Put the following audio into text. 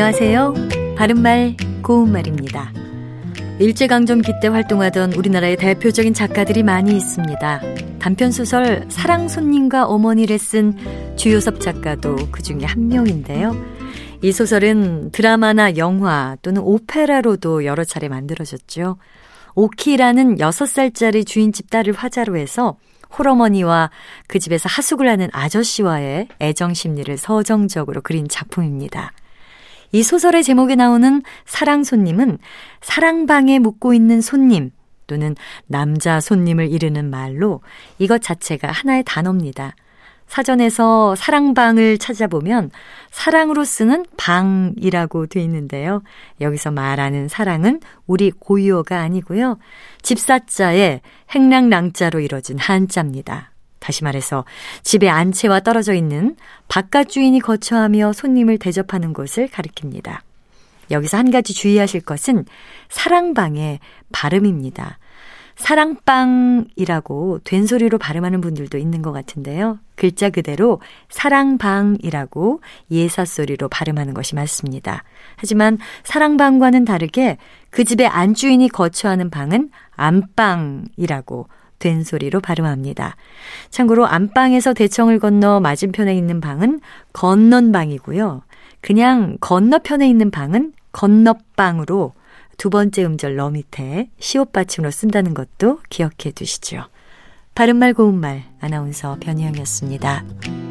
안녕하세요. 바른말 고운말입니다. 일제강점기 때 활동하던 우리나라의 대표적인 작가들이 많이 있습니다. 단편소설 사랑손님과 어머니를 쓴 주요섭 작가도 그 중에 한 명인데요. 이 소설은 드라마나 영화 또는 오페라로도 여러 차례 만들어졌죠. 오키라는 6살짜리 주인집 딸을 화자로 해서 홀어머니와 그 집에서 하숙을 하는 아저씨와의 애정 심리를 서정적으로 그린 작품입니다. 이 소설의 제목에 나오는 사랑 손님은 사랑방에 묵고 있는 손님 또는 남자 손님을 이르는 말로 이것 자체가 하나의 단어입니다. 사전에서 사랑방을 찾아보면 사랑으로 쓰는 방이라고 돼 있는데요. 여기서 말하는 사랑은 우리 고유어가 아니고요. 집사자의 행랑랑자로 이뤄진 한자입니다. 다시 말해서 집의 안채와 떨어져 있는 바깥 주인이 거처하며 손님을 대접하는 곳을 가리킵니다. 여기서 한 가지 주의하실 것은 사랑방의 발음입니다. 사랑방이라고 된소리로 발음하는 분들도 있는 것 같은데요. 글자 그대로 사랑방이라고 예사소리로 발음하는 것이 맞습니다. 하지만 사랑방과는 다르게 그 집의 안주인이 거처하는 방은 안방이라고 된소리로 발음합니다. 참고로 안방에서 대청을 건너 맞은편에 있는 방은 건넌방이고요. 그냥 건너편에 있는 방은 건너방으로 두 번째 음절 너 밑에 시옷 받침으로 쓴다는 것도 기억해 두시죠. 바른말 고운말 아나운서 변희영이었습니다.